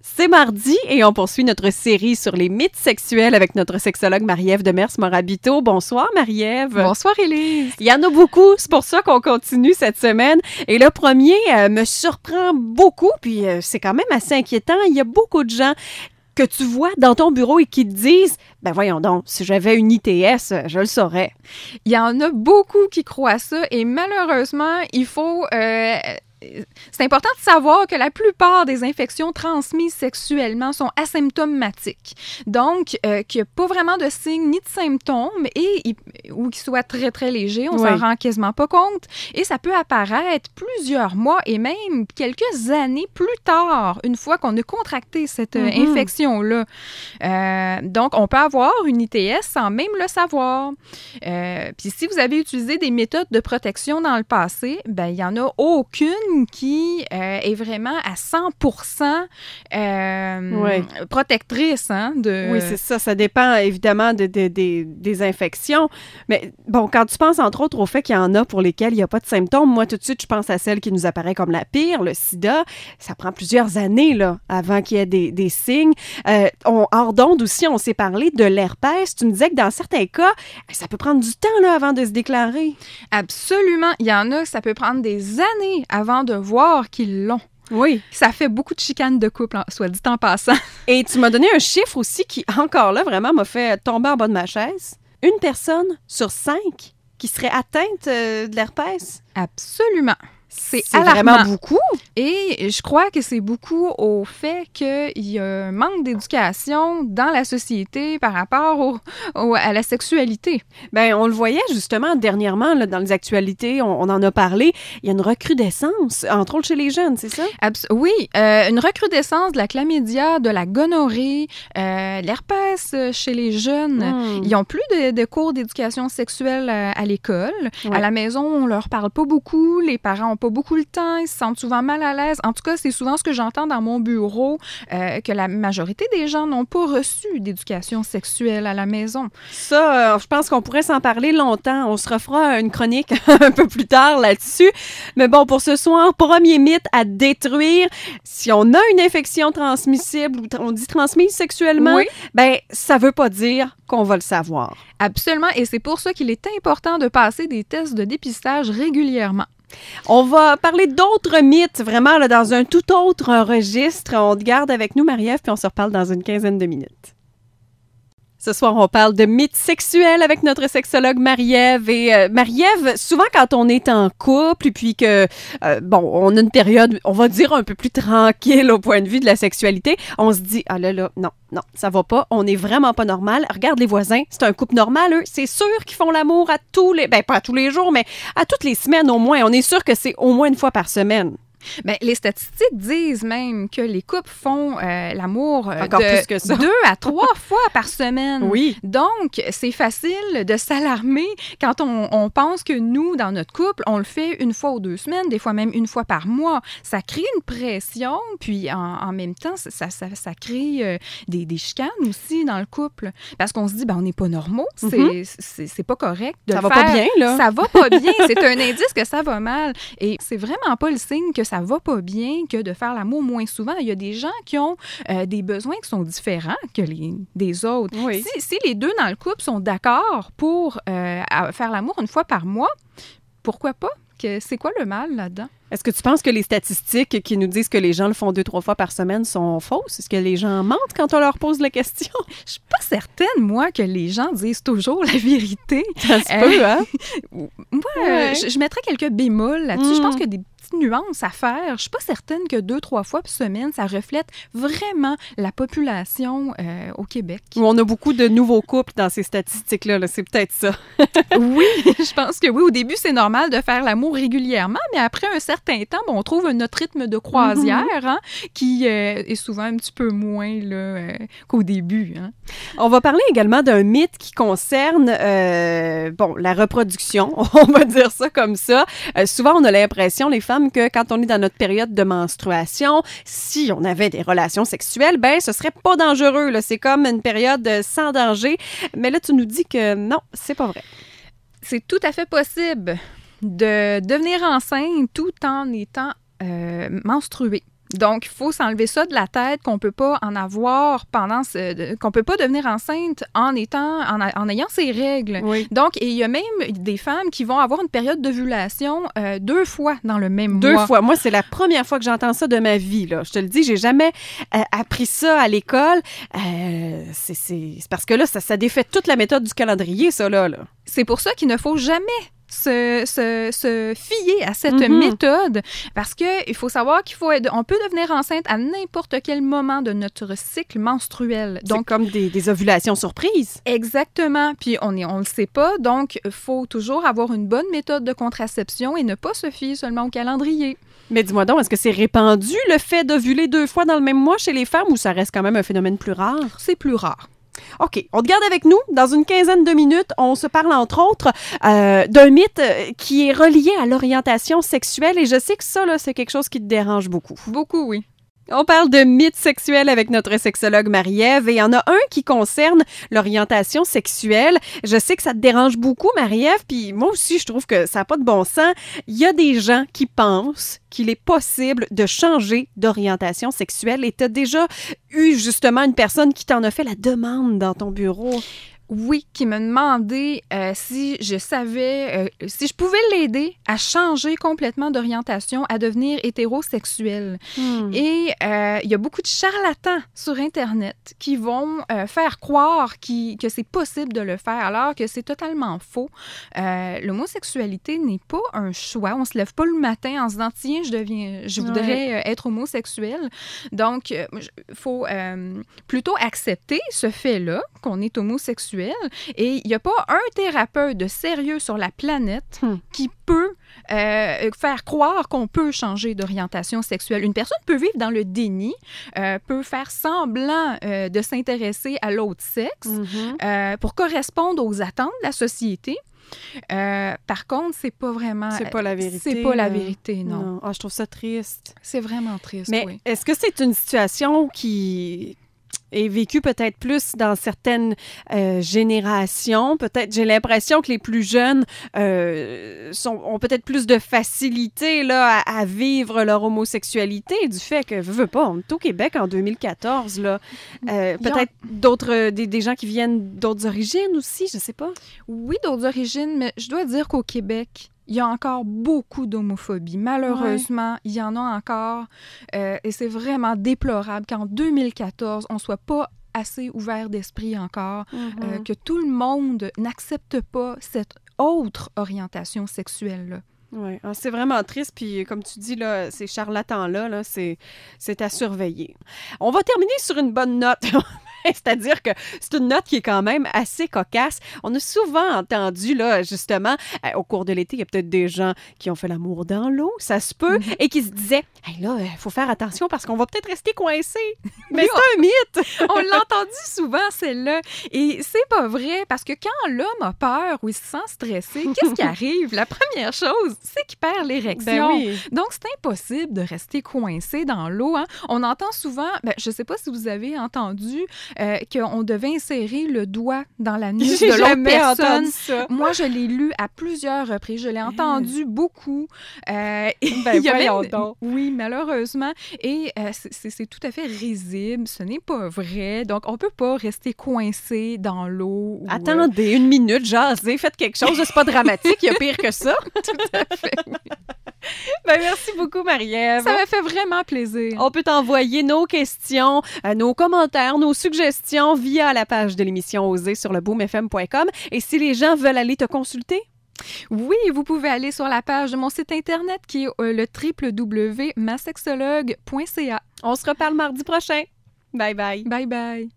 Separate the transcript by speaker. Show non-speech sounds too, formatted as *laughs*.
Speaker 1: C'est mardi et on poursuit notre série sur les mythes sexuels avec notre sexologue Marie-Ève Demers-Morabito. Bonsoir Marie-Ève.
Speaker 2: Bonsoir Élise.
Speaker 1: Il y en a beaucoup, c'est pour ça qu'on continue cette semaine. Et le premier euh, me surprend beaucoup, puis euh, c'est quand même assez inquiétant. Il y a beaucoup de gens que tu vois dans ton bureau et qui te disent ben voyons donc, si j'avais une ITS, je le saurais.
Speaker 2: Il y en a beaucoup qui croient à ça et malheureusement, il faut euh, c'est important de savoir que la plupart des infections transmises sexuellement sont asymptomatiques. Donc, euh, qu'il n'y a pas vraiment de signes ni de symptômes et ou qu'ils soient très, très légers. On s'en rend quasiment pas compte. Et ça peut apparaître plusieurs mois et même quelques années plus tard, une fois qu'on a contracté cette euh, mm-hmm. infection-là. Euh, donc, on peut avoir une ITS sans même le savoir. Puis, si vous avez utilisé des méthodes de protection dans le passé, ben il n'y en a aucune qui euh, est vraiment à 100% euh, protectrice. Hein, de...
Speaker 1: Oui, c'est ça. Ça dépend évidemment de, des infections. Mais bon, quand tu penses entre autres au fait qu'il y en a pour lesquels il n'y a pas de symptômes, moi tout de suite, je pense à celle qui nous apparaît comme la pire, le sida. Ça prend plusieurs années là, avant qu'il y ait des, signes. Euh, on, hors d'onde aussi, on s'est parlé de l'herpès. Tu me disais que dans certains cas, ça peut prendre du temps là, avant de se déclarer.
Speaker 2: Absolument. Il y en a, ça peut prendre des années avant de voir qu'ils l'ont.
Speaker 1: Oui.
Speaker 2: Ça fait beaucoup de chicanes de couple, soit dit en passant.
Speaker 1: Et tu m'as donné un chiffre aussi qui, encore là, vraiment m'a fait tomber en bas de ma chaise. Une personne sur cinq qui serait atteinte euh, de l'herpès?
Speaker 2: Absolument.
Speaker 1: C'est vraiment beaucoup.
Speaker 2: Et je crois que c'est beaucoup au fait qu'il y a un manque d'éducation dans la société par rapport au, à la sexualité.
Speaker 1: Ben, on le voyait justement dernièrement là, dans les actualités, on, en a parlé. Il y a une recrudescence, entre autres chez les jeunes, c'est ça?
Speaker 2: oui, euh, une recrudescence de la chlamydia, de la gonorrhée, euh, l'herpès chez les jeunes. Hmm. Ils n'ont plus de, cours d'éducation sexuelle à, à l'école. À la maison, on leur parle pas beaucoup. Les parents ont pas beaucoup le temps, ils se sentent souvent mal à l'aise. En tout cas, c'est souvent ce que j'entends dans mon bureau, euh, que la majorité des gens n'ont pas reçu d'éducation sexuelle à la maison.
Speaker 1: Ça, euh, je pense qu'on pourrait s'en parler longtemps. On se refera une chronique *laughs* un peu plus tard là-dessus. Mais bon, pour ce soir, premier mythe à détruire. Si on a une infection transmissible ou on dit transmise sexuellement, oui. ben ça veut pas dire qu'on va le savoir.
Speaker 2: Absolument, et c'est pour ça qu'il est important de passer des tests de dépistage régulièrement.
Speaker 1: On va parler d'autres mythes, vraiment dans un tout autre registre. On te garde avec nous, Marie-Ève, puis on se reparle dans une quinzaine de minutes. Ce soir, on parle de mythes sexuels avec notre sexologue Marie-Ève. Et euh, Marie-Ève, souvent quand on est en couple, puis que, euh, bon, on a une période, on va dire, un peu plus tranquille au point de vue de la sexualité, on se dit, ah là là, non, non, ça va pas, on est vraiment pas normal. Regarde les voisins, c'est un couple normal, eux. C'est sûr qu'ils font l'amour à tous les, ben pas tous les jours, mais à toutes les semaines au moins. On est sûr que c'est au moins une fois par semaine.
Speaker 2: Bien, les statistiques disent même que les couples font euh, l'amour euh, de deux à trois *laughs* fois par semaine.
Speaker 1: Oui.
Speaker 2: Donc, c'est facile de s'alarmer quand on, pense que nous, dans notre couple, on le fait une fois ou deux semaines, des fois même une fois par mois. Ça crée une pression, puis en, même temps, ça, ça, ça crée euh, des, des, chicanes aussi dans le couple. Parce qu'on se dit, ben, on n'est pas normaux, c'est pas correct. De
Speaker 1: ça
Speaker 2: va
Speaker 1: pas bien, là.
Speaker 2: Ça va pas bien. c'est un indice que ça va mal. Et c'est vraiment pas le signe que ça va pas bien que de faire l'amour moins souvent. Il y a des gens qui ont euh, des besoins qui sont différents que les des autres. Si, les deux dans le couple sont d'accord pour euh, faire l'amour une fois par mois, pourquoi pas? C'est quoi le mal là-dedans?
Speaker 1: Est-ce que tu penses que les statistiques qui nous disent que les gens le font deux, trois fois par semaine sont fausses? Est-ce que les gens mentent quand on leur pose la question? *laughs*
Speaker 2: Je suis pas certaine, moi, que les gens disent toujours la vérité.
Speaker 1: Ça se peut, hein? *laughs*
Speaker 2: moi, je, mettrais quelques bémols là-dessus. Je pense mm. que des nuance à faire. Je suis pas certaine que deux, trois fois par semaine, ça reflète vraiment la population euh, au Québec.
Speaker 1: on a beaucoup de nouveaux couples dans ces statistiques-là. c'est peut-être ça. *laughs*
Speaker 2: oui, je pense que oui. Au début, c'est normal de faire l'amour régulièrement, mais après un certain temps, on trouve notre rythme de croisière mhm. hein, qui euh, est souvent un petit peu moins euh, qu'au début. Hein.
Speaker 1: On va parler également d'un mythe qui concerne bon, la reproduction, *laughs* on va dire ça comme ça. souvent, on a l'impression, les femmes, que quand on est dans notre période de menstruation, si on avait des relations sexuelles, ben ce serait pas dangereux. C'est comme une période sans danger. Mais là, tu nous dis que non, c'est pas vrai.
Speaker 2: C'est tout à fait possible de devenir enceinte tout en étant euh, menstruée. Donc, il faut s'enlever ça de la tête qu'on peut pas en avoir pendant ce, qu'on peut pas devenir enceinte en étant en, a- en ayant ces règles.
Speaker 1: Oui.
Speaker 2: Donc, il y a même des femmes qui vont avoir une période d'ovulation euh, deux fois dans le même
Speaker 1: Deux
Speaker 2: mois.
Speaker 1: fois. Moi, c'est la première fois que j'entends ça de ma vie. Là. Je te le dis, j'ai jamais euh, appris ça à l'école. Euh, c'est, parce que là, ça, ça défait toute la méthode du calendrier, ça, là. là.
Speaker 2: C'est pour ça qu'il ne faut jamais se, se, se fier à cette
Speaker 1: Mhm.
Speaker 2: méthode parce que il faut savoir qu'il faut être- on peut devenir enceinte à n'importe quel moment de notre cycle menstruel.
Speaker 1: Donc, comme des, des ovulations surprises.
Speaker 2: exactement, puis on est on le sait pas, donc il faut toujours avoir une bonne méthode de contraception et ne pas se fier seulement au calendrier.
Speaker 1: Mais dis-moi donc, est-ce que c'est répandu le fait d'ovuler deux fois dans le même mois chez les femmes ou ça reste quand même un phénomène plus rare?
Speaker 2: C'est plus rare.
Speaker 1: OK, on te garde avec nous. Dans une quinzaine de minutes, on se parle entre autres euh, d'un mythe euh, qui est relié à l'orientation sexuelle et je sais que ça, c'est quelque chose qui te dérange beaucoup.
Speaker 2: Beaucoup, oui.
Speaker 1: On parle de mythes sexuels avec notre sexologue Marie-Ève et il y en a un qui concerne l'orientation sexuelle. Je sais que ça te dérange beaucoup, Marie-Ève, puis moi aussi, je trouve que ça n'a pas de bon sens. Il y a des gens qui pensent qu'il est possible de changer d'orientation sexuelle et tu as déjà eu justement une personne qui t'en a fait la demande dans ton bureau.
Speaker 2: Oui, qui me demandait euh, si je savais, euh, si je pouvais l'aider à changer complètement d'orientation, à devenir hétérosexuel.
Speaker 1: Hmm.
Speaker 2: Et euh, il y a beaucoup de charlatans sur Internet qui vont faire croire qui- que c'est possible de le faire, alors que c'est totalement faux. L'homosexualité n'est pas un choix. On se lève pas le matin en se disant tiens, je deviens, je voudrais être homosexuel. Donc, il faut plutôt accepter ce fait-là qu'on est homosexuel. Et il n'y a pas un thérapeute de sérieux sur la planète
Speaker 1: Hmm.
Speaker 2: qui peut euh, faire croire qu'on peut changer d'orientation sexuelle. Une personne peut vivre dans le déni, euh, peut faire semblant euh, de s'intéresser à l'autre sexe
Speaker 1: Mhm.
Speaker 2: pour correspondre aux attentes de la société. Euh, par contre, c'est pas vraiment.
Speaker 1: C'est pas la vérité,
Speaker 2: C'est pas la vérité, non.
Speaker 1: Ah, je trouve ça triste.
Speaker 2: C'est vraiment triste,
Speaker 1: Mais
Speaker 2: oui.
Speaker 1: est-ce que c'est une situation qui est vécue peut-être plus dans certaines euh, générations? Peut-être, j'ai l'impression que les plus jeunes euh, sont, ont peut-être plus de facilité là, à, à vivre leur homosexualité du fait que, veux, pas, on est au Québec en 2014, là. Euh, peut-être d'autres, des, des gens qui viennent d'autres origines aussi, je sais pas.
Speaker 2: Oui, d'autres origines, mais je dois dire qu'au Québec, il y a encore beaucoup d'homophobie. Malheureusement, il y en a encore. euh, et c'est vraiment déplorable qu'en 2014, on soit pas assez ouvert d'esprit encore, euh, que tout le monde n'accepte pas cette autre orientation sexuelle-là.
Speaker 1: Oui, ah, c'est vraiment triste. Puis, comme tu dis, là, ces charlatans-là, là, c'est à surveiller. On va terminer sur une bonne note. *laughs* *laughs* C'est-à-dire que c'est une note qui est quand même assez cocasse. On a souvent entendu, là, justement, euh, au cours de l'été, il y a peut-être des gens qui ont fait l'amour dans l'eau, ça se peut, et qui se disaient, hey, là, il faut faire attention parce qu'on va peut-être rester coincé. *laughs* Mais
Speaker 2: Oui,
Speaker 1: c'est un mythe. *laughs*
Speaker 2: On l'a entendu souvent, celle-là. Et c'est pas vrai, parce que quand l'homme a peur ou il se sent stressé, qu'est-ce qui arrive? La première chose, c'est qu'il perd l'érection.
Speaker 1: Ben oui.
Speaker 2: Donc, c'est impossible de rester coincé dans l'eau. hein. On entend souvent, ben, je ne sais pas si vous avez entendu, euh, qu'on devait insérer le doigt dans la *laughs* nuque de l'autre personne.
Speaker 1: ça.
Speaker 2: Moi, je l'ai lu à plusieurs reprises. Je l'ai entendu beaucoup. Euh, *laughs*
Speaker 1: Ben,
Speaker 2: il y a
Speaker 1: voyons
Speaker 2: même-
Speaker 1: donc.
Speaker 2: Oui, malheureusement. Et euh, c'est- tout à fait risible. Ce n'est pas vrai. Donc, on peut pas rester coincé dans l'eau. ou, euh,
Speaker 1: Attendez une minute, jasez, faites quelque chose. C'est pas dramatique, il y a pire que ça. *laughs*
Speaker 2: tout à fait. *laughs*
Speaker 1: Ben, merci beaucoup, Marie-Ève.
Speaker 2: Ça m'a fait vraiment plaisir.
Speaker 1: On peut t'envoyer nos questions, euh, nos commentaires, nos suggestions via la page de l'émission Osée sur le boomfm.com. Et si les gens veulent aller te consulter,
Speaker 2: Oui, vous pouvez aller sur la page de mon site internet qui est euh, le www.masexologue.ca.
Speaker 1: on se reparle mardi prochain. Bye bye.
Speaker 2: Bye bye.